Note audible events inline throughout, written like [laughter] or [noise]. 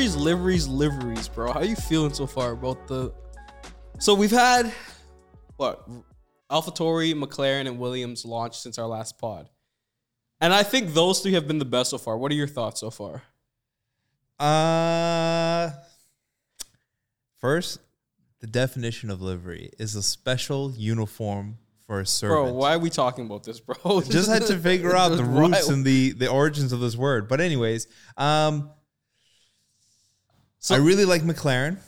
liveries, liveries, liveries, bro. How you feeling so far about the? So we've had what AlphaTauri, McLaren, and Williams launched since our last pod, and I think those three have been the best so far. What are your thoughts so far? Uh, first, the definition of livery is a special uniform for a servant. Bro, why are we talking about this, bro? Just had to [laughs] figure out the roots and the the origins of this word. But anyways, um, So- I really like McLaren.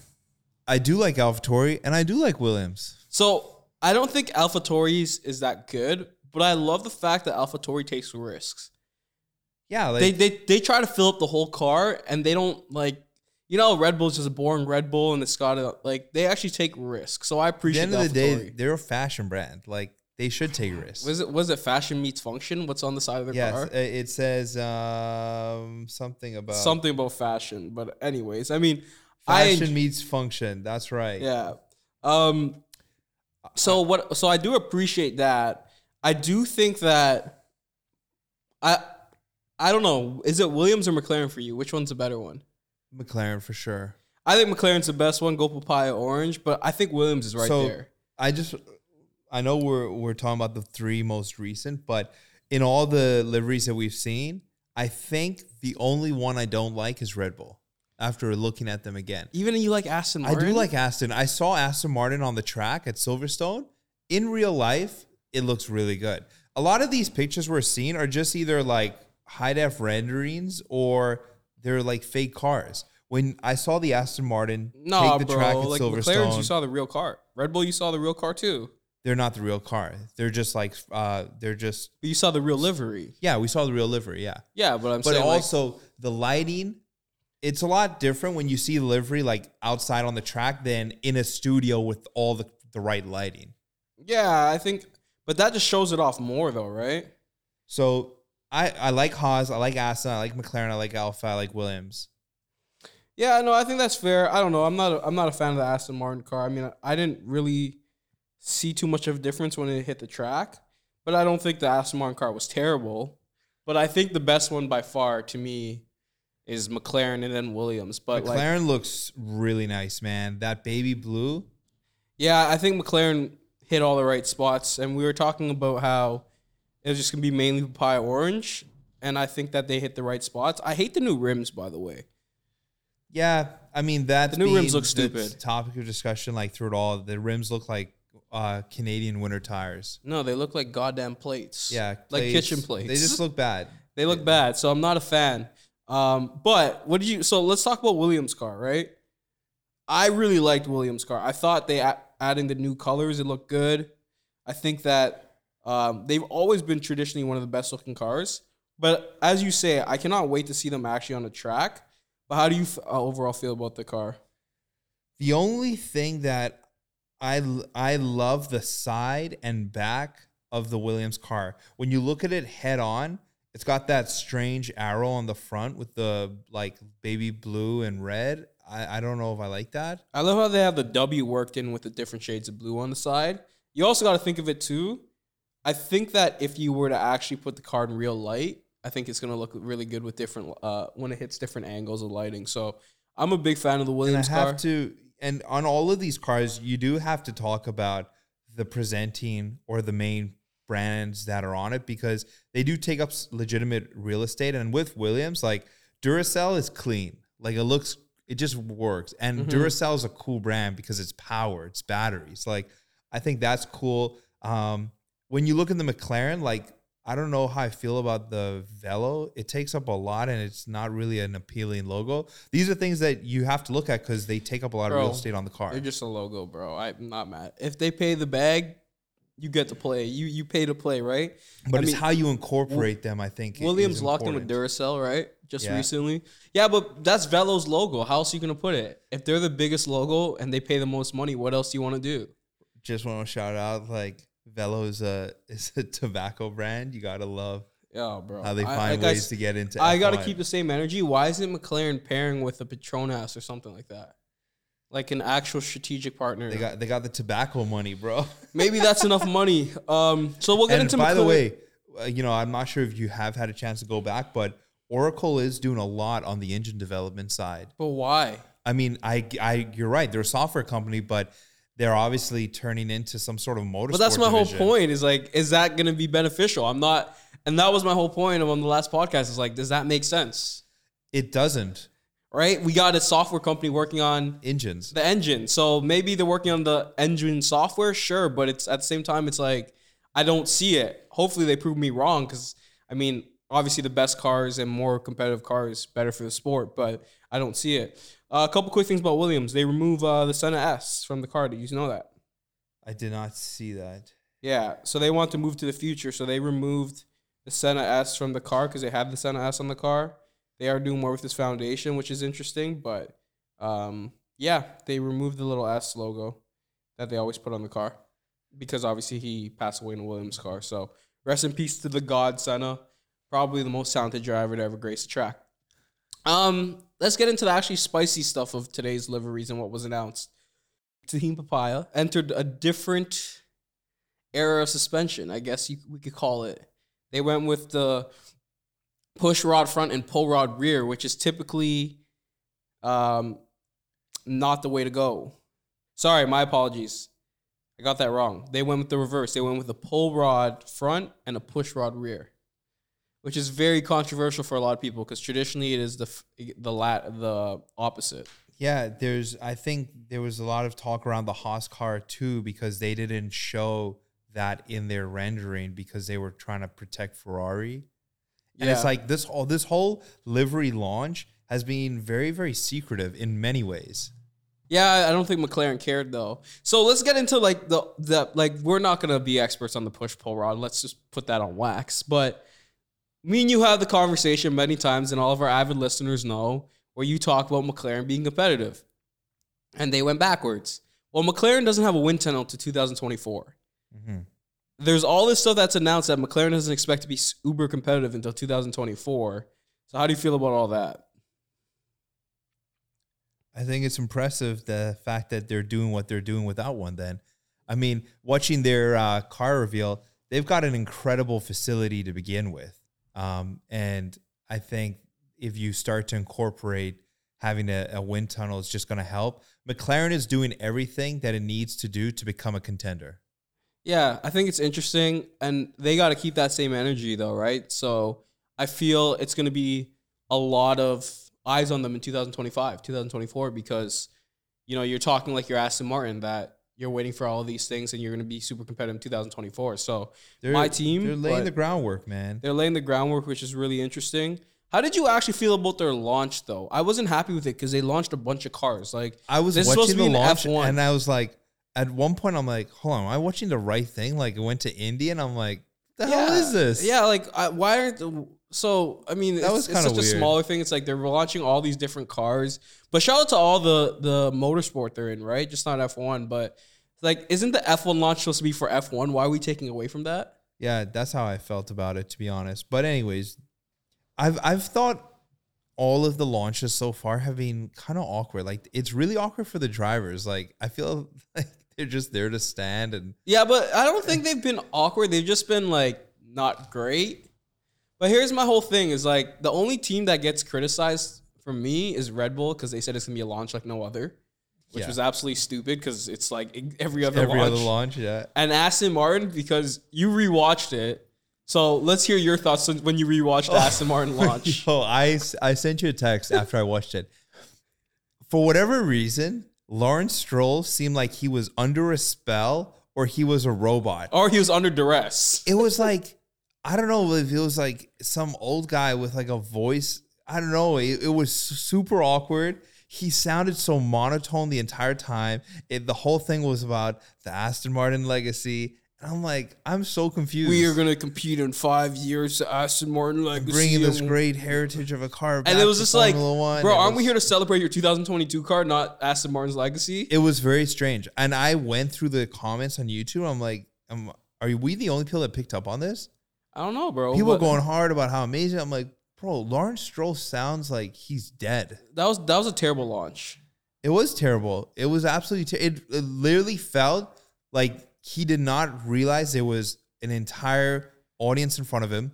I do like AlphaTauri, and I do like Williams. So I don't think AlphaTauri's is that good, but I love the fact that AlphaTauri takes risks. Yeah, like they, they they try to fill up the whole car and they don't like you know Red Bull's just a boring Red Bull and it's got to like they actually take risks. So I at the appreciate end of the day, they're a fashion brand. Like they should take risks. Was it was it fashion meets function? What's on the side of their Yes, car? it says um, something about Something about fashion, but anyways, I mean, fashion enj- meets function. That's right. yeah. Um. So what? So I do appreciate that. I do think that I I don't know. Is it Williams or McLaren for you? Which one's a better one? McLaren for sure. I think McLaren's the best one. Go papaya orange, but I think Williams is right So, there. I just I know we're we're talking about the three most recent, but in all the liveries that we've seen, I think the only one I don't like is Red Bull. After looking at them again, Even you like Aston Martin? I do like Aston. I saw Aston Martin on the track at Silverstone. In real life, it looks really good. A lot of these pictures we're seeing are just either like high def renderings or they're like fake cars. When I saw the Aston Martin no, take the bro. track at Like McLaren's, Silverstone, you saw the real car. Red Bull, you saw the real car too. They're not the real car. They're just like uh they're just But you saw the real livery. yeah, we saw the real livery, yeah. Yeah, but I'm But saying like, also the lighting, it's a lot different when you see the livery like outside on the track than in a studio with all the, the right lighting. yeah, I think, but that just shows it off more though, right? So I I like Haas, I like Aston, I like McLaren, I like Alpha, I like Williams. Yeah, no, I think that's fair. I don't know. I'm not. A, I'm not a fan of the Aston Martin car. I mean, I didn't really see too much of a difference when it hit the track, but I don't think the Aston Martin car was terrible. But I think the best one by far to me is McLaren and then Williams. But like, McLaren looks really nice, man. That baby blue. yeah, I think McLaren hit all the right spots, and we were talking about how it was just gonna be mainly papaya orange, and I think that they hit the right spots. I hate the new rims, by the way. Yeah, I mean that's The new rims look stupid. Topic of discussion like through it all. The rims look like uh, Canadian winter tires. No, they look like goddamn plates. Yeah, like plates. kitchen plates. They just look bad. [laughs] They look bad, so I'm not a fan. Um, but what did you? So let's talk about Williams' car, right? I really liked Williams' car. I thought they a- adding the new colors, it looked good. I think that um, they've always been traditionally one of the best looking cars. But as you say, I cannot wait to see them actually on the track. But how do you f- uh, overall feel about the car? The only thing that I I love the side and back of the Williams car. When you look at it head on, it's got that strange arrow on the front with the like baby blue and red. I, I don't know if I like that. I love how they have the W worked in with the different shades of blue on the side. You also got to think of it too. I think that if you were to actually put the card in real light, I think it's gonna look really good with different uh, when it hits different angles of lighting. So I'm a big fan of the And Williams I have car. to and on all of these cars, you do have to talk about the presenting or the main brands that are on it because they do take up legitimate real estate. And with Williams, like Duracell is clean. Like it looks, it just works. And Mhm. Duracell is a cool brand because it's power, it's batteries. Like I think that's cool. Um, when you look at the McLaren, like I don't know how I feel about the Velo. It takes up a lot and it's not really an appealing logo. These are things that you have to look at because they take up a lot of real estate on the car. They're just a logo, bro. I'm not mad. If they pay the bag, you get to play. You you pay to play, right? But I it's mean, how you incorporate them, I think. Williams locked in with. Duracell, right? Just Yeah. recently. Yeah, but that's Velo's logo. How else are you gonna put it? If they're the biggest logo and they pay the most money, what else do you want to do? Just want to shout out like Velo is a [laughs] is a tobacco brand. You gotta love Yeah, bro. how they I- find like I ways s- to get into. I got to keep the same energy. Why isn't McLaren pairing with a Petronas or something like that? Like an actual strategic partner. They got they got the tobacco money, bro. [laughs] Maybe that's enough money. Um, so we'll get and into by the way, uh, you know I'm not sure if you have had a chance to go back, but Oracle is doing a lot on the engine development side. But why? I mean, I, I, you're right. They're a software company, but they're obviously turning into some sort of motorsport. But that's my division. whole point. Is like, is that going to be beneficial? I'm not, and that was my whole point of on the last podcast. Is like, does that make sense? It doesn't. Right? We got a software company working on Engines. the engine, so maybe they're working on the engine software. Sure, but it's at the same time, it's like I don't see it. Hopefully, they prove me wrong because I mean, obviously, the best cars and more competitive cars better for the sport, but I don't see it. Uh, a couple quick things about Williams: they remove uh, the Senna S from the car. Did you know that? I did not see that. Yeah, so they want to move to the future. So they removed the Senna S from the car because they had the Senna S on the car. They are doing more with this foundation, which is interesting. But um, yeah, they removed the little S logo that they always put on the car because obviously he passed away in a Williams car. So rest in peace to the God Senna, probably the most talented driver to ever grace the track. Um, let's get into the actually spicy stuff of today's liveries and what was announced. Team Papaya entered a different era of suspension, I guess you, we could call it. They went with the push rod front and pull rod rear, which is typically um, not the way to go. Sorry, my apologies. I got that wrong. They went with the reverse. They went with a pull rod front and a push rod rear, which is very controversial for a lot of people because traditionally it is the f- the lat the opposite. Yeah, there's. I think there was a lot of talk around the Haas car too because they didn't show that in their rendering because they were trying to protect Ferrari. And it's like this whole this whole livery launch has been very very secretive in many ways. Yeah, I don't think McLaren cared though. So let's get into like the the like we're not gonna be experts on the push pull rod. Let's just put that on wax. But me and you have the conversation many times, and all of our avid listeners know where you talk about McLaren being competitive, and they went backwards. Well, McLaren doesn't have a wind tunnel to 2024. Mhm. There's all this stuff that's announced that McLaren doesn't expect to be uber competitive until 2024. So how do you feel about all that? I think it's impressive the fact that they're doing what they're doing without one. Then, I mean, watching their uh, car reveal, they've got an incredible facility to begin with, um, and I think if you start to incorporate having a, a wind tunnel, is just going to help. McLaren is doing everything that it needs to do to become a contender. Yeah, I think it's interesting, and they got to keep that same energy though, right? So I feel it's going to be a lot of eyes on them in 2025, 2024, because you know you're talking like you're Aston Martin that you're waiting for all of these things, and you're going to be super competitive in 2024. So They're, My team, they're laying the groundwork, man. they're laying the groundwork, which is really interesting. How did you actually feel about their launch though? I wasn't happy with it because they launched a bunch of cars. Like I was This watching the launch, F1. and I was like, at one point, I'm like, hold on, am I watching the right thing? Like, it went to India, and I'm like, the hell is this? Yeah, like I, why aren't the, so? I mean, That it's, was it's kinda such a smaller thing. It's like they're launching all these different cars. But shout out to all the the motorsport they're in, right? Just not F one, but like, isn't the F one launch supposed to be for F one? Why are we taking away from that? Yeah, that's how I felt about it, to be honest. But anyways, I've I've thought all of the launches so far have been kind of awkward. Like it's really awkward for the drivers. Like I feel [laughs] like they're just there to stand and Yeah, but I don't think they've been awkward. They've just been like not great. But here's my whole thing: is like the only team that gets criticized for me is Red Bull because they said it's gonna be a launch like no other, which Yeah. was absolutely stupid because it's like every other every launch. other launch. Yeah. and Aston Martin because you rewatched it. So let's hear your thoughts when you rewatched the Aston Martin [laughs] launch. Yo, I sent you a text after I watched it. For whatever reason, Lawrence Stroll seemed like he was under a spell or he was a robot. Or he was under duress. It was like, I don't know if it was like some old guy with like a voice. I don't know. It, it was super awkward. He sounded so monotone the entire time. It, the whole thing was about the Aston Martin legacy. And I'm like, I'm so confused. We are gonna compete in five years. to Aston Martin legacy, bringing this great heritage of a car. And it was just like, One. bro, It aren't we here to celebrate your 2022 car, not Aston Martin's legacy? It was very strange. And I went through the comments on YouTube. I'm like, um, are we the only people that picked up on this? I don't know, bro. People but going hard about how amazing. I'm like, bro, Lawrence Stroll sounds like he's dead. That was that was a terrible launch. It was terrible. It was absolutely. Ter- it, it literally felt like he did not realize there was an entire audience in front of him,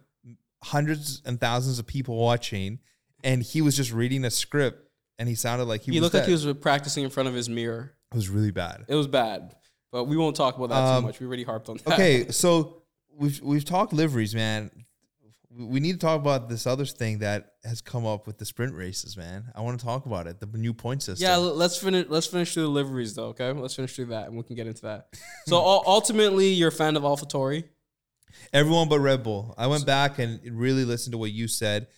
hundreds and thousands of people watching, and he was just reading a script, and he sounded like he, He, was looked like he was practicing in front of his mirror. It was really bad. It was bad, but we won't talk about that Um, too much. We already harped on that. Okay, [laughs] so we've we've talked liveries, man. We need to talk about this other thing that has come up with the sprint races, man. I want to talk about it. The new point system. Yeah, let's finish. Let's finish through the liveries, though. Okay, let's finish through that, and we can get into that. So [laughs] ultimately, you're a fan of AlphaTauri. Everyone but Red Bull. I went back and really listened to what you said,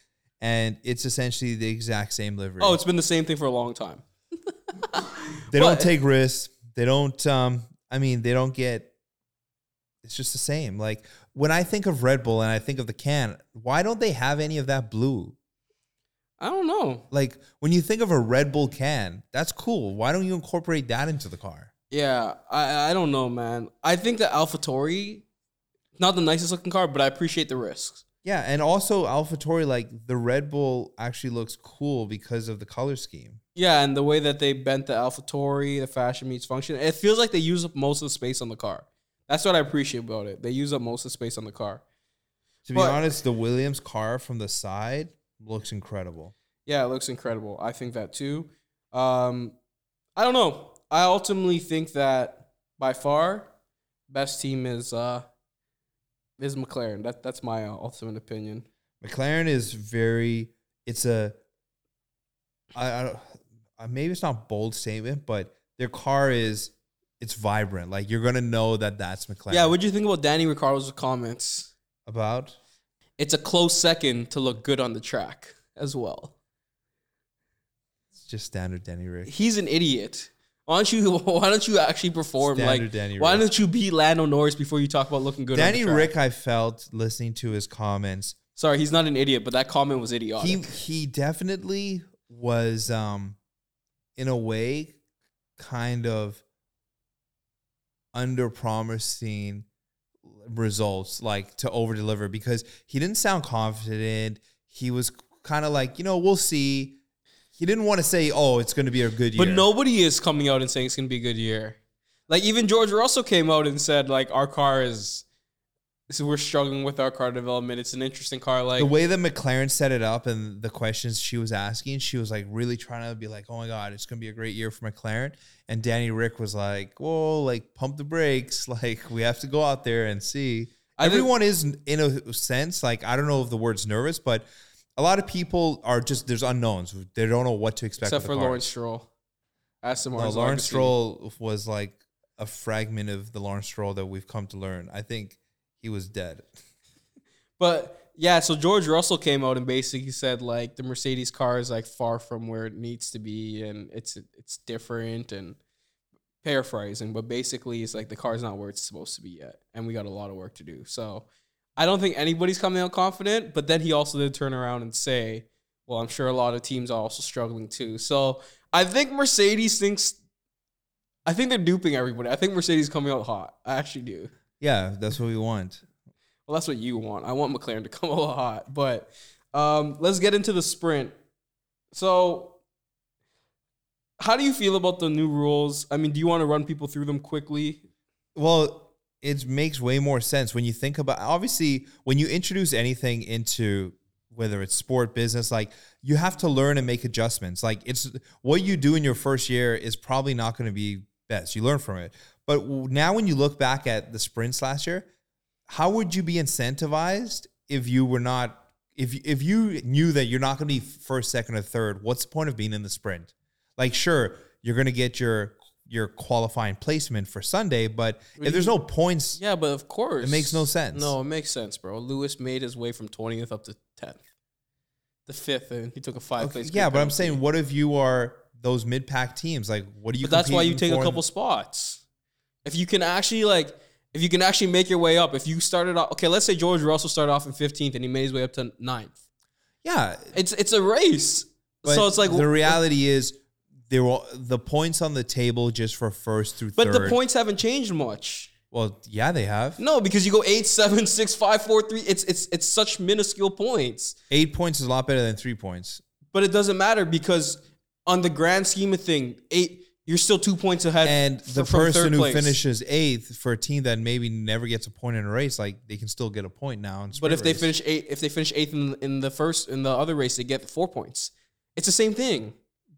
and it's essentially the exact same livery. Oh, it's been the same thing for a long time. [laughs] they don't take risks. They don't. Um, I mean, they don't get. It's just the same. Like when I think of Red Bull and I think of the can, why don't they have any of that blue? I don't know. Like when you think of a Red Bull can, that's cool. Why don't you incorporate that into the car? Yeah, I I don't know, man. I think the AlphaTauri, not the nicest looking car, but I appreciate the risks. Yeah, and also AlphaTauri, like the Red Bull actually looks cool because of the color scheme. Yeah, and the way that they bent the AlphaTauri, the fashion meets function, it feels like they use up most of the space on the car. That's what I appreciate about it. They use up most of the space on the car. To be honest, the Williams car from the side looks incredible. Yeah, it looks incredible. I think that too. Um, I don't know. I ultimately think that by far, best team is uh is McLaren. That that's my uh, ultimate opinion. McLaren is very. It's a. I, I don't. uh, Maybe it's not bold statement, but their car is. It's vibrant. Like you're gonna know that that's McLaren. Yeah, what do you think about Danny Ricciardo's comments? about? It's a close second to look good on the track as well. It's just standard Danny Rick. He's an idiot. Why don't you [laughs] Why don't you actually perform Standard like? Danny why Rick. don't you beat Lando Norris before you talk about looking good? on Danny the track? Rick, I felt listening to his comments. Sorry, he's not an idiot, but that comment was idiotic. He he definitely was um in a way kind of under promising results like to over deliver because he didn't sound confident. He was kind of like, you know, we'll see. He didn't want to say, "Oh, it's going to be a good year." But nobody is coming out and saying it's gonna be a good year. Like even George Russell came out and said like our car is so we're struggling with our car development. It's an interesting car. Like the way that McLaren set it up and the questions she was asking, she was like really trying to be like, "Oh my god, it's gonna be a great year for McLaren." And Danny Rick was like, "Whoa, like pump the brakes. [laughs] Like we have to go out there and see." I think- Everyone is in a sense like I don't know if the word's nervous, but a lot of people are just there's unknowns. They don't know what to expect. except for car. Lawrence Stroll. Aston No, Martin's Lawrence. Stroll was like a fragment of the Lawrence Stroll that we've come to learn. I think he was dead. [laughs] But yeah, so George Russell came out and basically said like the Mercedes car is like far from where it needs to be and it's it's different and paraphrasing, but basically it's like the car's not where it's supposed to be yet, and we got a lot of work to do. So I don't think anybody's coming out confident, but then he also did turn around and say, Well, I'm sure a lot of teams are also struggling too. So I think Mercedes thinks I think they're duping everybody. I think Mercedes coming out hot. I actually do. Yeah, that's what we want. Well, that's what you want. I want McLaren to [laughs] come out hot. But um, let's get into the sprint. So, how do you feel about the new rules? I mean, do you want to run people through them quickly? Well, it makes way more sense when you think about obviously when you introduce anything into whether it's sport business like you have to learn and make adjustments like it's what you do in your first year is probably not going to be best you learn from it but now when you look back at the sprints last year how would you be incentivized if you were not if if you knew that you're not going to be first second or third what's the point of being in the sprint like sure you're going to get your your qualifying placement for Sunday, but if there's no points, Yeah, but of course. It makes no sense. No, it makes sense, bro. Lewis made his way from 20th up to 10th. The fifth, and he took a five okay, place. yeah, but I'm saying, what if you are those mid pack teams? Like, what do you? But that's why you take a couple spots. If you can actually like, if you can actually make your way up. If you started off, okay, let's say George Russell started off in 15th and he made his way up to 9th. Yeah, It's it's a race. but so it's like the reality is there were the points on the table just for first through But third. the points haven't changed much. well, yeah, they have No, because you go eight, seven, six, five, four, three. It's it's it's such minuscule points. eight points is a lot better than three points. But it doesn't matter because on the grand scheme of thing, eight you're still two points ahead. and the from person third who place. finishes eighth for a team that maybe never gets a point in a race, like they can still get a point now. In But if they race. finish eight, if they finish eighth in, in the first in the other race, they get four points. It's the same thing.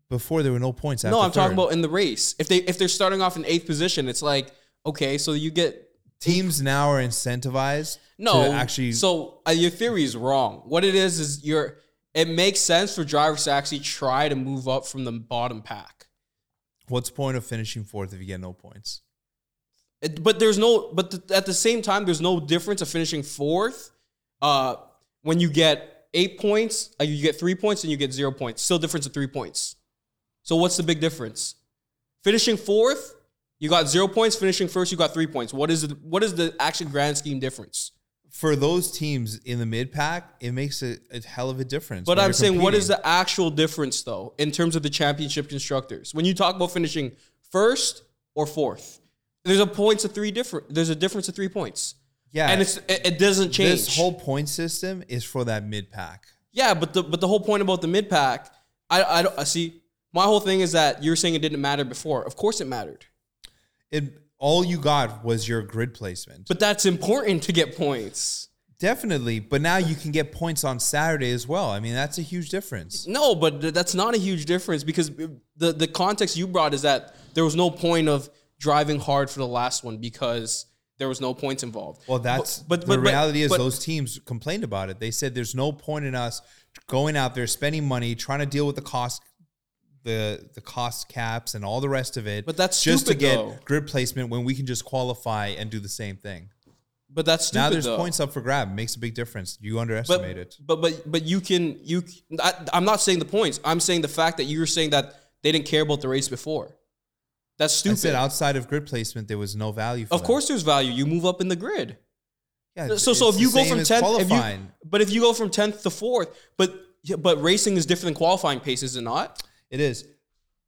before there were no points. no, I'm talking about in the race. If they if they're starting off in eighth position, it's like okay, so you get teams now are incentivized. no. to actually so uh, your theory is wrong. What it is is you're. It makes sense for drivers to actually try to move up from the bottom pack. What's the point of finishing fourth if you get no points? It- but there's no. But th- at the same time, there's no difference of finishing fourth. Uh, when you get eight points, uh, you get three points, and you get zero points. Still difference of three points. So what's the big difference? Finishing fourth, you got zero points. Finishing first, you got three points. What is it? What is the actual grand scheme difference? For those teams in the mid pack, it makes a, a hell of a difference. But I'm saying, what is the actual difference though in terms of the championship constructors? When you talk about finishing first or fourth, there's a points of three different. There's a difference of three points. Yeah, and it's it, it doesn't change. this whole point system is for that mid pack. yeah, but the but the whole point about the mid pack, I I don't I see. My whole thing is that you're saying it didn't matter before. Of course it mattered, It all you got was your grid placement. but that's important to get points. Definitely, but now you can get points on Saturday as well. I mean, that's a huge difference. No, but th- that's not a huge difference because the the context you brought is that there was no point of driving hard for the last one because there was no points involved. Well, that's But- but- the but- but- reality is but- those teams complained about it. They said there's no point in us going out there spending money trying to deal with the cost the the cost caps and all the rest of it. But that's just to get though. grid placement when we can just qualify and do the same thing. But that's stupid. now there's though. points up for grab. It makes a big difference. You underestimate it. But but but you can you. I, I'm not saying the points. I'm saying the fact that you're saying that they didn't care about the race before. That's I stupid. said outside of grid placement, there was no value. For of course, there's value. You move up in the grid. Yeah, So so if you go from tenth, if you, qualifying. but if you go from tenth to fourth, but but racing is different than qualifying pace, is it not? It is.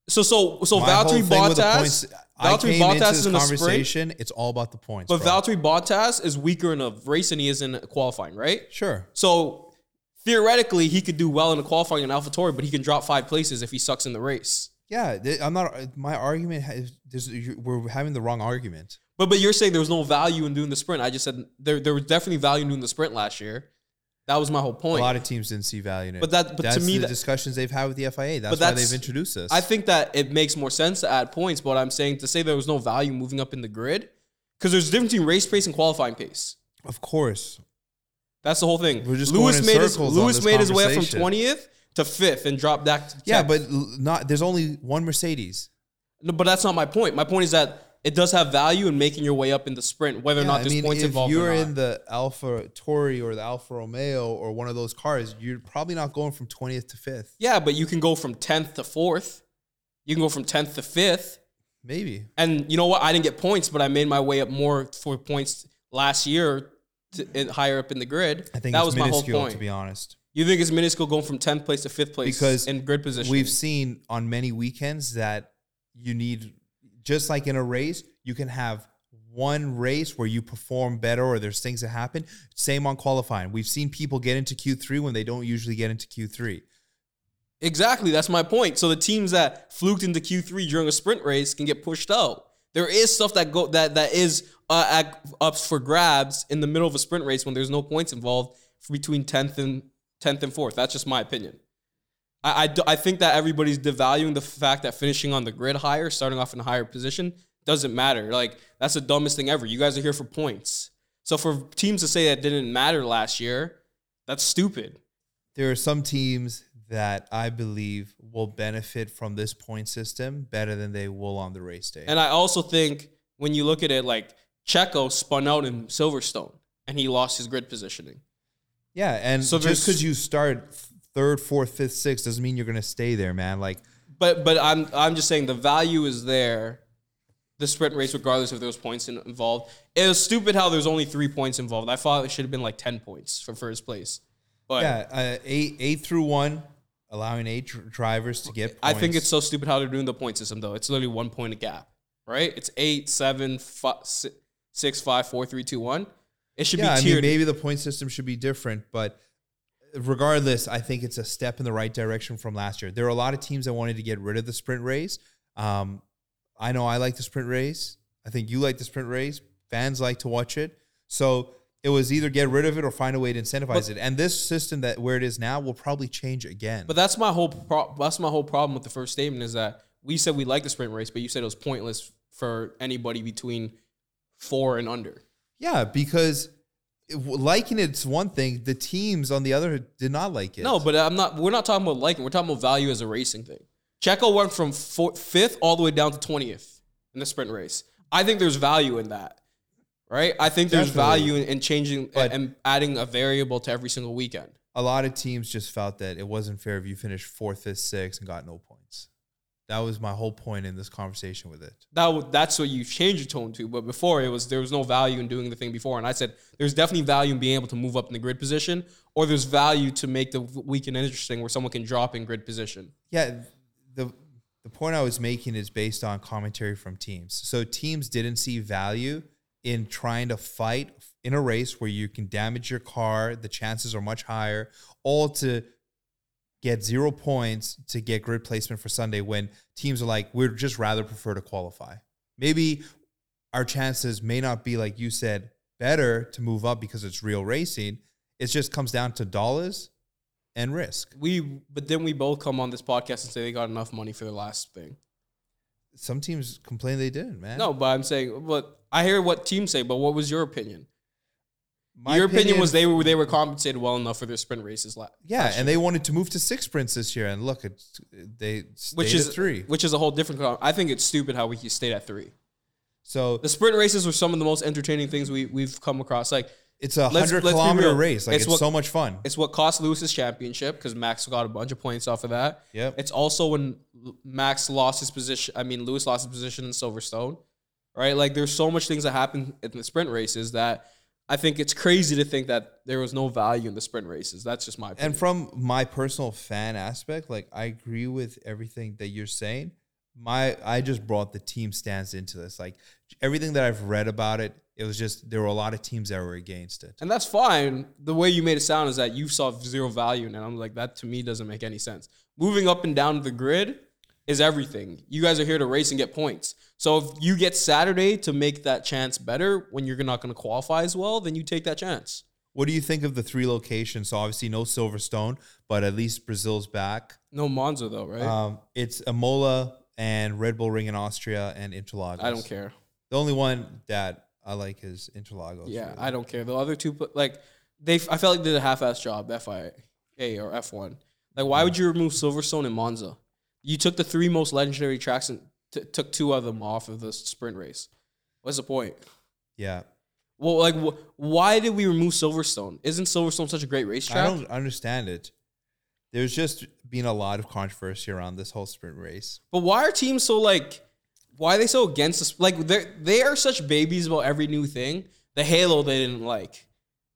So so so My Valtteri Bottas, Valtteri Bottas is in the sprint, conversation. It's all about the points. but bro. Valtteri Bottas is weaker in a race than he is in qualifying, right? sure. So theoretically, he could do well in a qualifying in AlphaTauri, but he can drop five places if he sucks in the race. Yeah, I'm not. My argument you- we're having the wrong argument. But but you're saying there was no value in doing the sprint. I just said there there was definitely value in doing the sprint last year. That was my whole point. A lot of teams didn't see value in it. But that- but to me the that- discussions they've had with the FIA. That's But why they've introduced this. I think that it makes more sense to add points, but I'm saying to say there was no value moving up in the grid because there's a difference between race pace and qualifying pace. of course, That's the whole thing. We're just Lewis made his Lewis made his way up from twentieth to fifth and dropped back to yeah, but not. There's only one Mercedes. no, but that's not my point. My point is that it does have value in making your way up in the sprint, whether or Yeah, not I there's mean, points if involved. you're or not. in the AlphaTauri or the Alfa Romeo or one of those cars, you're probably not going from 20th to 5th. yeah, but you can go from tenth to fourth. You can go from tenth to fifth. Maybe. And you know what? I didn't get points, but I made my way up more for points last year, to, in, higher up in the grid. I think that it's was my whole point. to be honest. You think it's minuscule going from tenth place to fifth place Because in grid position? We've seen on many weekends that you need, just like in a race, you can have one race where you perform better or there's things that happen. Same on qualifying. We've seen people get into Q3 when they don't usually get into Q3. exactly. That's my point. So the teams that fluked into Q three during a sprint race can get pushed out. There is stuff that go that that is uh, at, up for grabs in the middle of a sprint race when there's no points involved between tenth and tenth and fourth. That's just my opinion. I, I, I think that everybody's devaluing the fact that finishing on the grid higher, starting off in a higher position, doesn't matter. Like that's the dumbest thing ever. You guys are here for points. So for teams to say that didn't matter last year, that's stupid. There are some teams that I believe will benefit from this point system better than they will on the race day. And I also think when you look at it, like Checo spun out in Silverstone and he lost his grid positioning. yeah, and So just because you start third, fourth, fifth, sixth doesn't mean you're going to stay there, man. Like, But but I'm I'm just saying the value is there. The sprint race, regardless of those points involved, it was stupid how there's only three points involved. I thought it should have been like ten points for first place. But yeah, uh, eight, eight through one, allowing eight dr- drivers to get. Points. I think it's so stupid how they're doing the point system though. It's literally one point a gap, right? It's eight, seven, fi- si- six, five, four, three, two, one. It should yeah. I be mean, maybe the point system should be different, but regardless, I think it's a step in the right direction from last year. There are a lot of teams that wanted to get rid of the sprint race. Um, I know I like the sprint race. I think you like the sprint race. Fans like to watch it. So it was either get rid of it or find a way to incentivize But- it. And this system that where it is now will probably change again. But that's my whole pro- that's my whole problem with the first statement is that we said we like the sprint race, but you said it was pointless for anybody between four and under. yeah, because liking it's one thing. The teams on the other did not like it. No, but I'm not. We're not talking about liking. We're talking about value as a racing thing. Checo went from four, fifth all the way down to twentieth in the sprint race. I think there's value in that, right? I think there's Definitely. value in, in changing But- and adding a variable to every single weekend. a lot of teams just felt that it wasn't fair if you finished fourth, fifth, sixth, and got no points. That was my whole point in this conversation with it. That w- that's what you change your tone to. But before it was there was no value in doing the thing before, and I said there's definitely value in being able to move up in the grid position, or there's value to make the weekend interesting where someone can drop in grid position. Yeah, the the point I was making is based on commentary from teams. So teams didn't see value in trying to fight in a race where you can damage your car, the chances are much higher, all to get zero points to get grid placement for Sunday when teams are like, we'd just rather prefer to qualify. Maybe our chances may not be like you said, better to move up because it's real racing. It just comes down to dollars and risk. We but then we both come on this podcast and say they got enough money for the last thing. Some teams complain they didn't, man. No, but I'm saying, but I hear what teams say. But what was your opinion? My your opinion, was they were they were compensated well enough for their sprint races. La- yeah, last and they wanted to move to six sprints this year, and look, it's, they stayed which at is three. which is a whole different. I think it's stupid how we stayed at three. So The sprint races were some of the most entertaining things we we've come across. Like it's a hundred kilometer race. Like It's it's, what- so much fun. it's what cost Lewis his championship because Max got a bunch of points off of that. Yeah. It's also when Max lost his position. I mean, Lewis lost his position in Silverstone, right? Like, there's so much things that happen in the sprint races that I think it's crazy to think that there was no value in the sprint races. That's just my opinion. And from my personal fan aspect, like I agree with everything that you're saying. My I just brought the team stance into this. Like everything that I've read about it, it was just there were a lot of teams that were against it. And that's fine. The way you made it sound is that you saw zero value in it. I'm like, that to me doesn't make any sense. Moving up and down the grid is everything. You guys are here to race and get points. So if you get Saturday to make that chance better when you're not going to qualify as well, then you take that chance. What do you think of the three locations? So obviously no Silverstone, but at least Brazil's back. No Monza though, right? Um, it's Imola and Red Bull Ring in Austria and Interlagos. I don't care. The only one that I like is Interlagos. Yeah, really. I don't care. The other two, like they, I felt like they did a half-ass job. FIA or F1. Like, why would you remove Silverstone and Monza? You took the three most legendary tracks and t- took two of them off of the sprint race. What's the point? Yeah. Well, like, wh- why did we remove Silverstone? Isn't Silverstone such a great racetrack? I don't understand it. There's just been a lot of controversy around this whole sprint race. But why are teams so like? Why are they so against this? Like, they they are such babies about every new thing. The Halo they didn't like.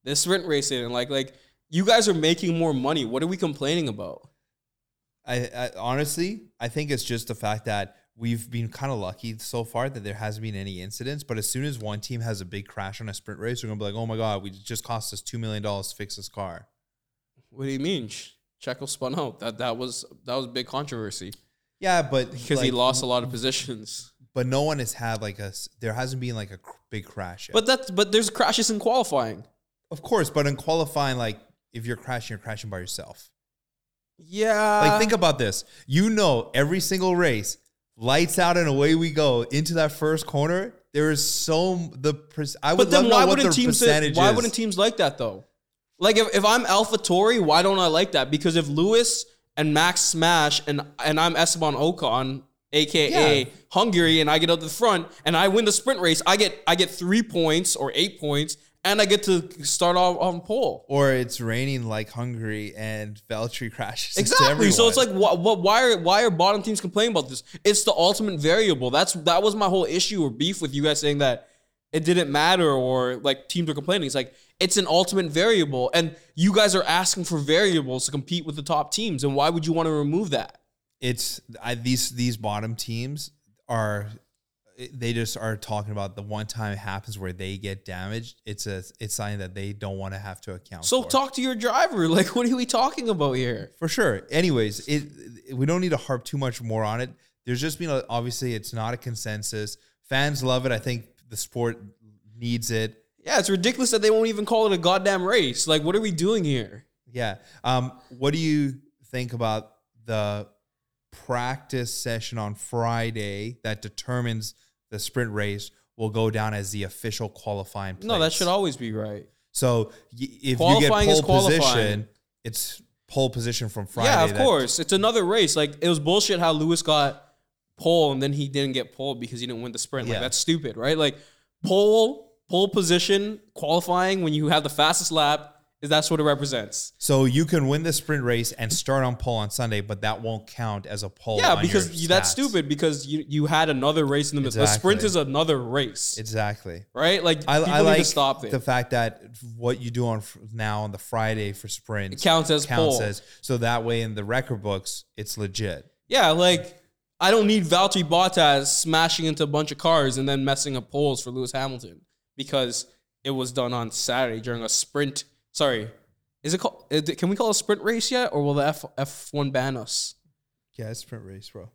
The sprint race they didn't like. Like, you guys are making more money. What are we complaining about? I, I honestly, I think it's just the fact that we've been kind of lucky so far that there hasn't been any incidents. But as soon as one team has a big crash on a sprint race, we're gonna be like, "Oh my god, we just cost us two million dollars to fix this car." What do you mean? Checo spun out. That that was that was big controversy Yeah, but because he lost a lot of positions. But no one has had like a. There hasn't been like a cr- big crash. Yet. But that's but there's crashes in qualifying. of course, but in qualifying, like if you're crashing, you're crashing by yourself. Yeah. Like think about this. You know, every single race, lights out and away we go into that first corner. There is so the I would But then why wouldn't the teams uh, say, why wouldn't teams like that though? Like if, if I'm AlphaTauri, why don't I like that? Because if Lewis and Max smash and and I'm Esteban Ocon, aka Yeah. Hungary, and I get up to the front and I win the sprint race, I get I get three points or eight points, and I get to start off on pole. or it's raining like Hungary and Valtteri [laughs] crashes. Exactly. So it's like, what, what, why are why are bottom teams complaining about this? It's the ultimate variable. That's that was my whole issue or beef with you guys saying that it didn't matter or like teams are complaining. It's like it's an ultimate variable, and you guys are asking for variables to compete with the top teams. And why would you want to remove that? it's I, these these bottom teams are they just are talking about the one time it happens where they get damaged. It's a it's something that they don't want to have to account So for. talk to your driver. [laughs] Like, what are we talking about here? for sure. Anyways, it we don't need to harp too much more on it. there's just been a, obviously it's not a consensus. Fans love it. I think the sport needs it. Yeah, it's ridiculous that they won't even call it a goddamn race. Like, what are we doing here? Yeah. Um, what do you think about the practice session on Friday that determines the sprint race will go down as the official qualifying place? No, that should always be right. So y- if Qualifying you get pole qualifying. position, it's pole position from Friday. yeah, of that- course. It's another race. Like, it was bullshit how Lewis got pole and then he didn't get pole because he didn't win the sprint. Like, Yeah. that's stupid, right? Like, pole, pole position, qualifying when you have the fastest lap, is that's what it represents. So you can win the sprint race and start on pole on Sunday, but that won't count as a pole. Yeah, because you, that's stupid because you, you had another race in the middle. The sprint is another race, Exactly. right? Like, I, I need like to stop it. the fact that what you do on now on the Friday for sprint it counts as counts pole. as so that way in the record books it's legit. Yeah, like I don't need Valtteri Bottas smashing into a bunch of cars and then messing up poles for Lewis Hamilton because it was done on Saturday during a sprint. Sorry, is it called? Can we call a sprint race yet, or will the F F one ban us? Yeah, it's sprint race, bro.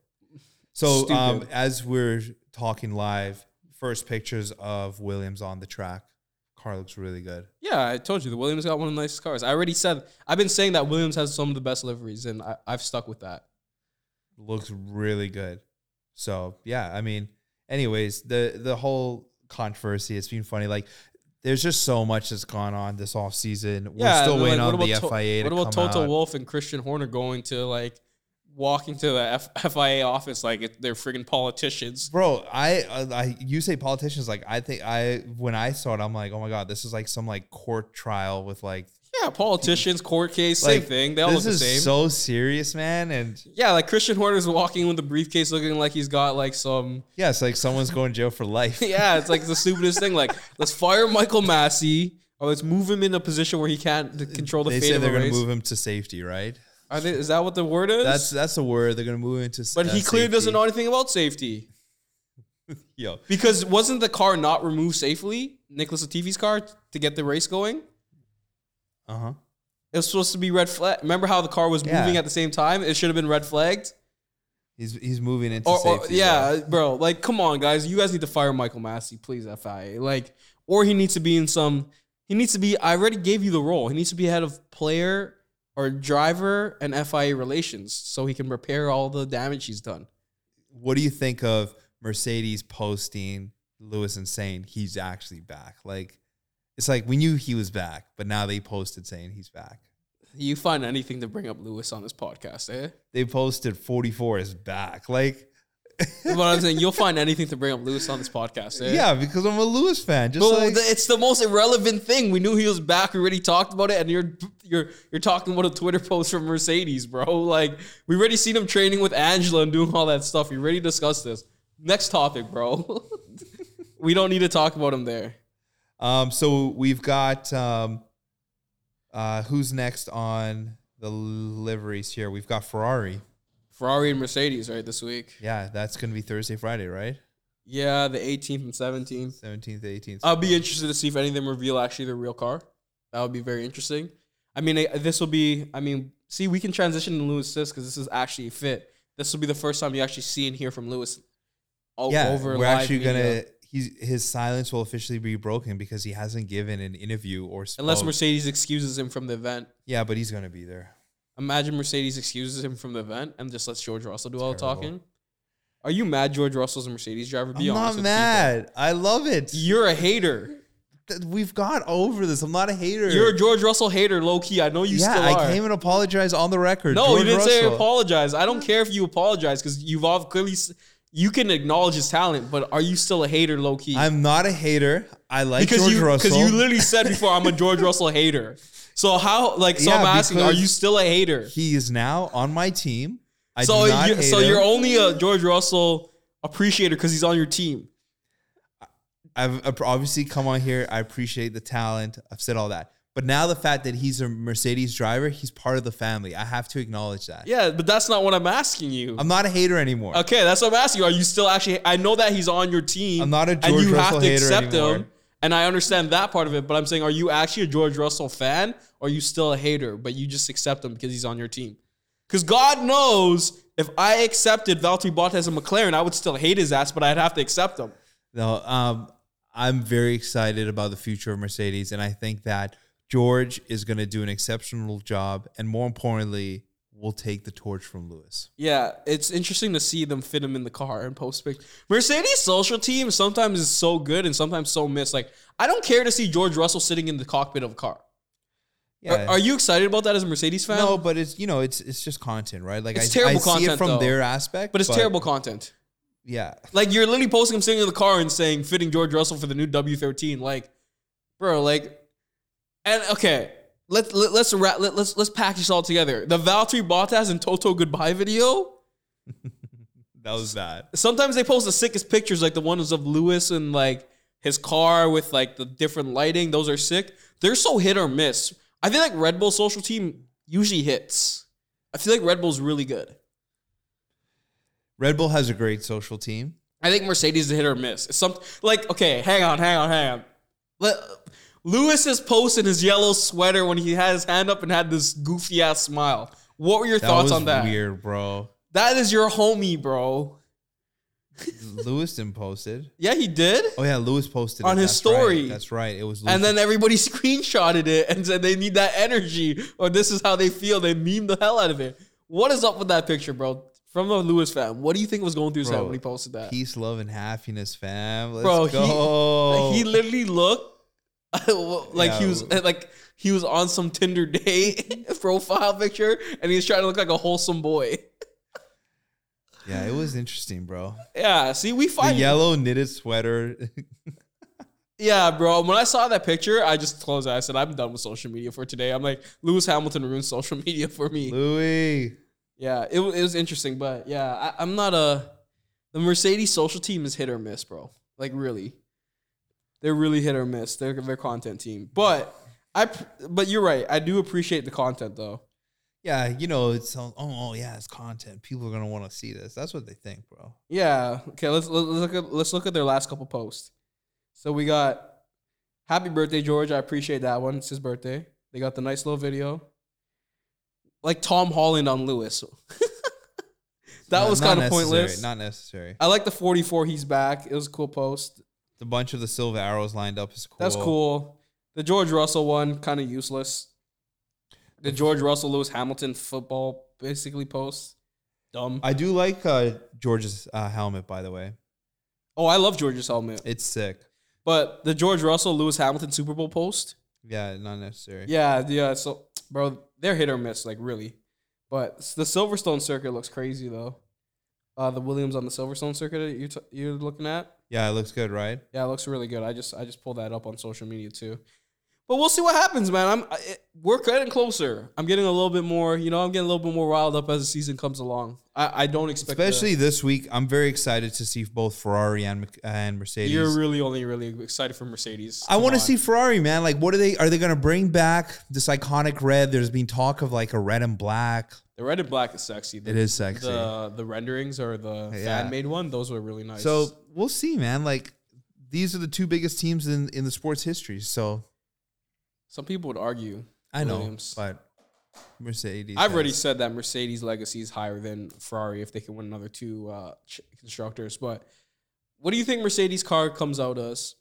So um, as we're talking live, first pictures of Williams on the track. Car looks really good. Yeah, I told you the Williams got one of the nicest cars. I already said I've been saying that Williams has some of the best liveries, and I, I've stuck with that. looks really good. So yeah, I mean, anyways, the the whole controversy, it's been funny. Like, there's just so much that's gone on this off season. We're yeah, still waiting like, on the To- FIA to what about Toto out. Wolff and Christian Horner going to like walking to the F- FIA office like they're friggin' politicians? Bro, I, uh, I you say politicians like I think I when I saw it I'm like oh my god this is like some like court trial with like Yeah, politicians, court case, same like, thing. They all look this the is same. so serious man and yeah, like Christian Horner's walking with a briefcase, looking like he's got like some. yeah it's like someone's going to jail for life. [laughs] Yeah, it's like the stupidest thing. Like, let's fire Michael Masi, or let's move him in a position where he can't control the they fate say of they're a going to move him to safety, right? Are they, is that what the word is? That's that's the word they're going to move him into. but uh, he clearly doesn't know anything about safety [laughs] Yo, because wasn't the car not removed safely? Nicholas Latifi's car to get the race going. Uh huh. It was supposed to be red flag. Remember how the car was Yeah. moving at the same time? It should have been red flagged. He's he's moving into Or, or- safety. yeah, bro. bro. Like, come on, guys. You guys need to fire Michael Masi, please, FIA. Like, or he needs to be in some. He needs to be. I already gave you the role. He needs to be head of player or driver and FIA relations, so he can repair all the damage he's done. What do you think of Mercedes posting Lewis and saying he's actually back? Like, it's like we knew he was back, but now they posted saying he's back. You find anything to bring up Lewis on this podcast, eh? They posted 44 is back. Like, [laughs] but I'm saying you'll find anything to bring up Lewis on this podcast, eh? yeah, because I'm a Lewis fan. Just But like, it's the most irrelevant thing. We knew he was back. We already talked about it, and you're you're you're talking about a Twitter post from Mercedes, bro. Like we already seen him training with Angela and doing all that stuff. We already discussed this. Next topic, bro. [laughs] we don't need to talk about him there. Um, so we've got um, uh, who's next on the liveries here? We've got Ferrari. Ferrari and Mercedes, right, this week. Yeah, that's gonna be Thursday, Friday, right? Yeah, the 18th and 17th. 17th, 18th. I'll be interested to see if any of them reveal actually their real car. That would be very interesting. I mean, this will be. I mean, see, we can transition to Lewis this because this is actually fit. This will be the first time you actually see and hear from Lewis. o- yeah, over we're actually gonna. He's, his silence will officially be broken because he hasn't given an interview or spoke. unless Mercedes excuses him from the event. Yeah, but he's gonna be there. Imagine Mercedes excuses him from the event and just lets George Russell do all the Terrible. talking. Are you mad George Russell's a Mercedes driver? Be I'm honest not with mad. I love it. people. You're a hater. Th- We've got over this. I'm not a hater. You're a George Russell hater, low key. I know you yeah, still are. I came and apologized on the record. No, George you didn't say Russell. apologize. I don't care if you apologize because you've all clearly s- you can acknowledge his talent, but are you still a hater, low key? I'm not a hater. I like because George you Russell. because you literally said before I'm a [laughs] George Russell hater. So how like so Yeah, I'm asking, are you still a hater? he is now on my team. I so do not you, so him. you're only a George Russell appreciator because he's on your team. I've obviously come on here. I appreciate the talent. I've said all that. But now the fact that he's a Mercedes driver, he's part of the family. I have to acknowledge that. Yeah, but that's not what I'm asking you. I'm not a hater anymore. okay, that's what I'm asking you. Are you still actually? I know that he's on your team. I'm not a and George you Russell have to hater accept anymore. him. And I understand that part of it, but I'm saying, are you actually a George Russell fan, or are you still a hater, but you just accept him because he's on your team? Because God knows if I accepted Valtteri Bottas and McLaren, I would still hate his ass, but I'd have to accept him. No, um, I'm very excited about the future of Mercedes, and I think that George is going to do an exceptional job, and more importantly, will take the torch from Lewis. Yeah, it's interesting to see them fit him in the car and post pic. Mercedes social team sometimes is so good and sometimes so missed. Like I don't care to see George Russell sitting in the cockpit of a car. Yeah. Are, are you excited about that as a Mercedes fan? no, but it's you know it's it's just content, right? Like It's I, terrible I see it content, from though. their aspect, but it's terrible content. Yeah, Like you're literally posting him sitting in the car and saying fitting George Russell for the new W13. Like, bro, like, and okay, let's let, let's let, let's let's package this all together. The Valtteri Bottas and Toto goodbye video. [laughs] that was bad. Sometimes they post the sickest pictures, like the ones of Lewis and like his car with like the different lighting. Those are sick. They're so hit or miss. I feel like Red Bull social team usually hits. I feel like Red Bull's really good. Red Bull has a great social team. I think Mercedes is a hit or miss. It's some like okay, hang on, hang on, hang on. Let, Lewis is posting his yellow sweater when he had his hand up and had this goofy ass smile. What were your That thoughts on that? weird, bro. That is your homie, bro. [laughs] Lewis didn't post it. Yeah, he did. Oh yeah, Lewis posted On it. his That's story. Right. That's right. It was Lewis. And then everybody [laughs] screenshotted it and said they need that energy or this is how they feel. They meme the hell out of it. What is up with that picture, bro? From a Lewis fan, what do you think was going through his head when he posted that? peace, love, and happiness, fam. Let's Bro, he- go. He literally looked [laughs] like he Yeah. was like he was on some Tinder date [laughs] profile picture, and he's trying to look like a wholesome boy. [laughs] yeah, it was interesting, bro. Yeah, see, we The find yellow knitted sweater. Yeah, bro. When I saw that picture, I just closed. it. I said, "I'm done with social media for today." I'm like, Lewis Hamilton ruined social media for me. Louis. Yeah, it, it was interesting, but yeah, I, I'm not a. The Mercedes social team is hit or miss, bro. Like really, they're really hit or miss. They're their content team, but I. But you're right. I do appreciate the content though. Yeah, you know, it's oh, oh yeah, it's content. People are gonna want to see this. That's what they think, bro. Yeah. Okay. Let's let's look at let's look at their last couple posts. So we got Happy birthday, George. I appreciate that one. It's his birthday. They got the nice little video. Like Tom Holland on Lewis. [laughs] that was kind of pointless. Not necessary. I like the 44 he's back. It was a cool post. The bunch of the silver arrows lined up is cool. That's cool. The George Russell one, kind of useless. The George Russell Lewis Hamilton football basically post. Dumb. I do like uh, George's uh, helmet, by the way. oh, I love George's helmet. It's sick. But the George Russell Lewis Hamilton Super Bowl post. Yeah, not necessary. Yeah, yeah. So, bro, they're hit or miss, like really. But the Silverstone circuit looks crazy though. Uh, the Williams on the Silverstone circuit that you t- you're looking at. Yeah, it looks good, right? Yeah, it looks really good. I just I just pulled that up on social media too. But we'll see what happens, man. I'm I, we're getting closer. I'm getting a little bit more, you know, I'm getting a little bit more riled up as the season comes along. I, I don't expect Especially this week, I'm very excited to see both Ferrari and and Mercedes. you're really only really excited for Mercedes. I want to see Ferrari, man. Like, what are they? Are they going to bring back this iconic red? There's been talk of like a red and black. the red and black is sexy. The, It is sexy. The the renderings or the Yeah. fan made one, those were really nice. So we'll see, man. Like, these are the two biggest teams in in the sports history. So some people would argue. I know, Williams. but Mercedes. I've already said that Mercedes legacy is higher than Ferrari if they can win another two uh, ch- constructors. But what do you think Mercedes car comes out as?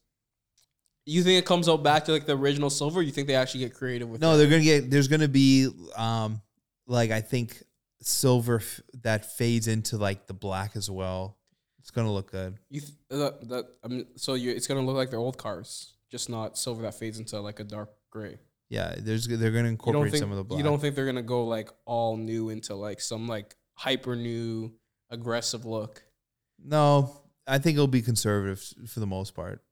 You think it comes out back to like the original silver? Or you think they actually get creative with No, it? they're gonna get. There's gonna be, um, like I think silver f- that fades into like the black as well. It's gonna look good. You th- that, that I mean, so you it's gonna look like their old cars, just not silver that fades into like a dark gray. Yeah, there's they're gonna incorporate think some of the black. you don't think they're gonna go like all new into like some like hyper new aggressive look? no, I think it'll be conservative for the most part.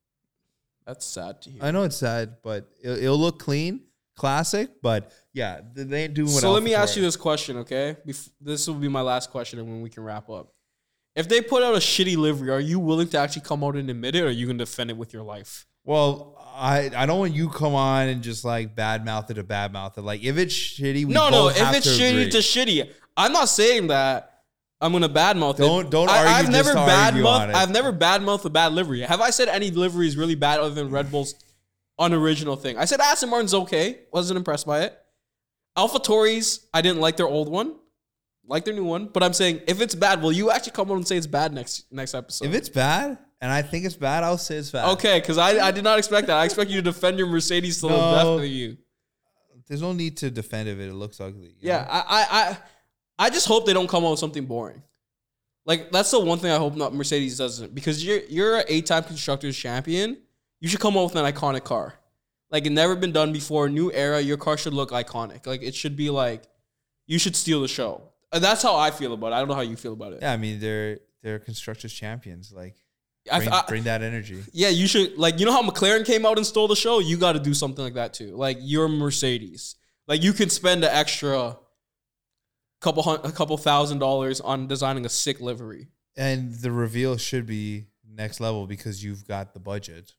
That's sad to hear. I know it's sad, but it'll, it'll look clean, classic. But yeah, they ain't doing what. So let me ask you this question, okay? Bef- this will be my last question, and when we can wrap up. If they put out a shitty livery, are you willing to actually come out and admit it, or are you gonna defend it with your life? Well, I I don't want you come on and just like bad mouth it or bad mouth it. Like if it's shitty, we no, no. If it's to shitty, agree. to shitty. I'm not saying that I'm gonna badmouth it. Don't- don't I, argue I've just never to badmouth. it. I've never badmouthed a bad livery. Have I said any livery is really bad other than Red Bull's unoriginal thing? I said Aston Martin's okay. Wasn't impressed by it. AlphaTauri's, I didn't like their old one. like their new one, but I'm saying if it's bad, will you actually come on and say it's bad next next episode? If it's bad, and I think it's bad, I'll say it's bad. okay, because I, I did not expect that. I expect you to defend your Mercedes till the No. death of you. There's no need to defend if it looks ugly. you Yeah, know? I, I I I just hope they don't come out with something boring. Like that's the one thing I hope not Mercedes doesn't because you're you're an eight time constructors champion. You should come out with an iconic car. Like it never been done before. New era. Your car should look iconic. Like it should be like you should steal the show. And that's how I feel about it. I don't know how you feel about it. Yeah, I mean they're they're constructors champions. Like bring, I- bring that energy. yeah, you should like you know how McLaren came out and stole the show. You got to do something like that too. Like you're Mercedes. Like you can spend an extra couple hun- a couple thousand dollars on designing a sick livery. And the reveal should be next level because you've got the budget.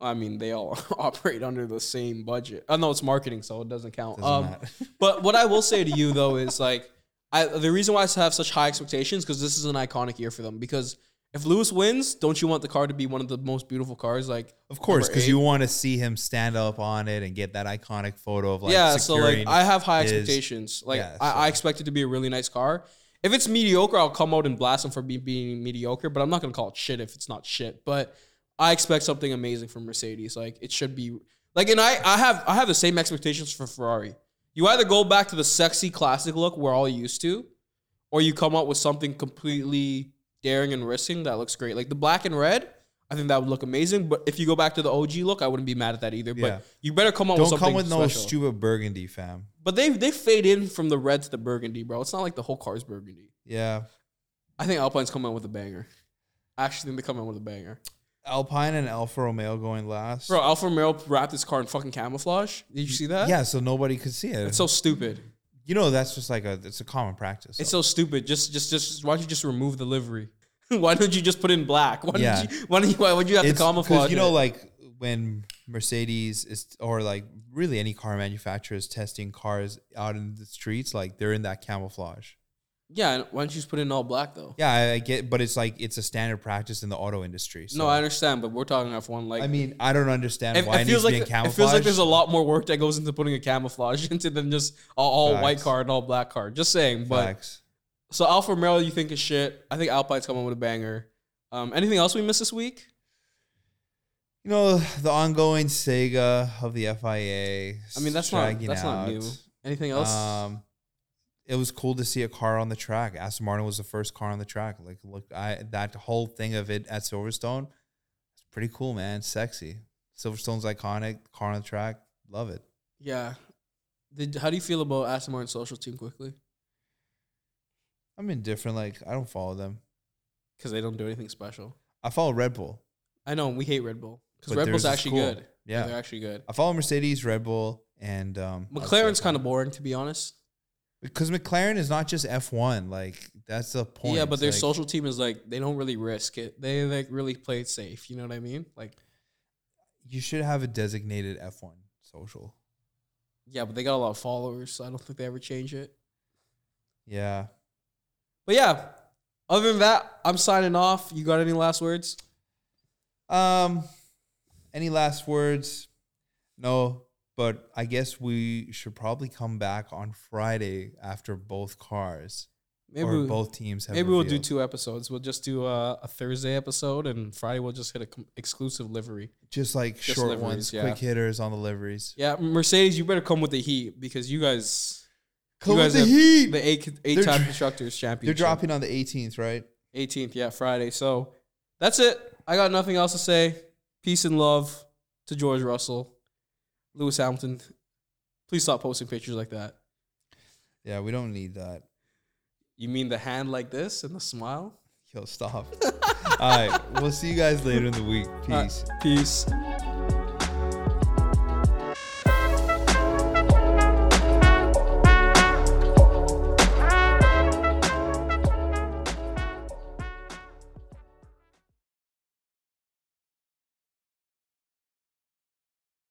I mean, they all [laughs] operate under the same budget. I know it's marketing, so it doesn't count. Doesn't um, [laughs] but what I will say to you though is like, I the reason why I have such high expectations because this is an iconic year for them. Because if Lewis wins, don't you want the car to be one of the most beautiful cars? Like, Of course, because you want to see him stand up on it and get that iconic photo of like yeah. So like, I have high his- expectations. Like, yeah, I, so- I expect it to be a really nice car. If it's mediocre, I'll come out and blast him for be, being mediocre. But I'm not gonna call it shit if it's not shit. But I expect something amazing from Mercedes. Like it should be like, and I I have I have the same expectations for Ferrari. You either go back to the sexy classic look we're all used to, or you come up with something completely daring and risking that looks great. Like the black and red, I think that would look amazing. But if you go back to the OG look, I wouldn't be mad at that either. Yeah. But you better come up with don't something come with no stupid burgundy, fam. But they they fade in from the red to the burgundy, bro. It's not like the whole car is burgundy. Yeah, I think Alpine's coming out with a banger. I actually think they come out with a banger. Alpine and Alfa Romeo going last. Bro, Alfa Romeo wrapped this car in fucking camouflage. Did you see that? yeah, so nobody could see it. It's so stupid. you know that's just like a it's a common practice. It's so stupid. Just just just why don't you just remove the livery? [laughs] why don't you just put in black? Why Yeah. don't you why don't you why would you have It's to camouflage? you know it? like when Mercedes is or like really any car manufacturer is testing cars out in the streets, like they're in that camouflage. Yeah, why don't you just put in all black though? Yeah, I, I get, but it's like it's a standard practice in the auto industry. So, no, I understand, but we're talking F1 like I mean, I don't understand it, why it feels needs like it feels like there's a lot more work that goes into putting a camouflage [laughs] into than just all, all white car and all black car. Just saying, but Facts. So Alfa Romeo, you think is shit. I think Alpine's coming with a banger. Um, anything else we missed this week? You know the ongoing Sega of the FIA. I mean, that's not that's not new. Anything else? Um, it was cool to see a car on the track. Aston Martin was the first car on the track. Like, look, I that whole thing of it at Silverstone, it's pretty cool, man. Sexy. Silverstone's iconic. Car on the track. Love it. yeah. Did, how do you feel about Aston Martin social team quickly? I'm indifferent. Like, I don't follow them. Because they don't do anything special. I follow Red Bull. I know we hate Red Bull because But Red Bull's is actually cool. good. Yeah. they're actually good. I follow Mercedes, Red Bull, and um, McLaren's kind of boring to be honest. because McLaren is not just F1. Like, that's the point. Yeah, but their Like, social team is like they don't really risk it. They like really play it safe. You know what I mean? Like You should have a designated F1 social. yeah, but they got a lot of followers, so I don't think they ever change it. Yeah. But yeah, other than that, I'm signing off. You got any last words? Um, any last words? No, but I guess we should probably come back on Friday after both cars Maybe or we- both teams have. maybe we'll do two episodes. We'll just do a, a Thursday episode, and Friday we'll just hit a com- exclusive livery. just like just short liveries, ones, yeah. quick hitters on the liveries. Yeah, Mercedes, you better come with the heat because you guys, Come with the heat. the eight eight time constructors They're dropping on the 18th, right? 18th, yeah, Friday. So that's it. I got nothing else to say. Peace and love to George Russell, Lewis Hamilton. Please stop posting pictures like that. Yeah, we don't need that. You mean the hand like this and the smile? Yo, stop. [laughs] All right, we'll see you guys later in the week. All right, Peace. Peace.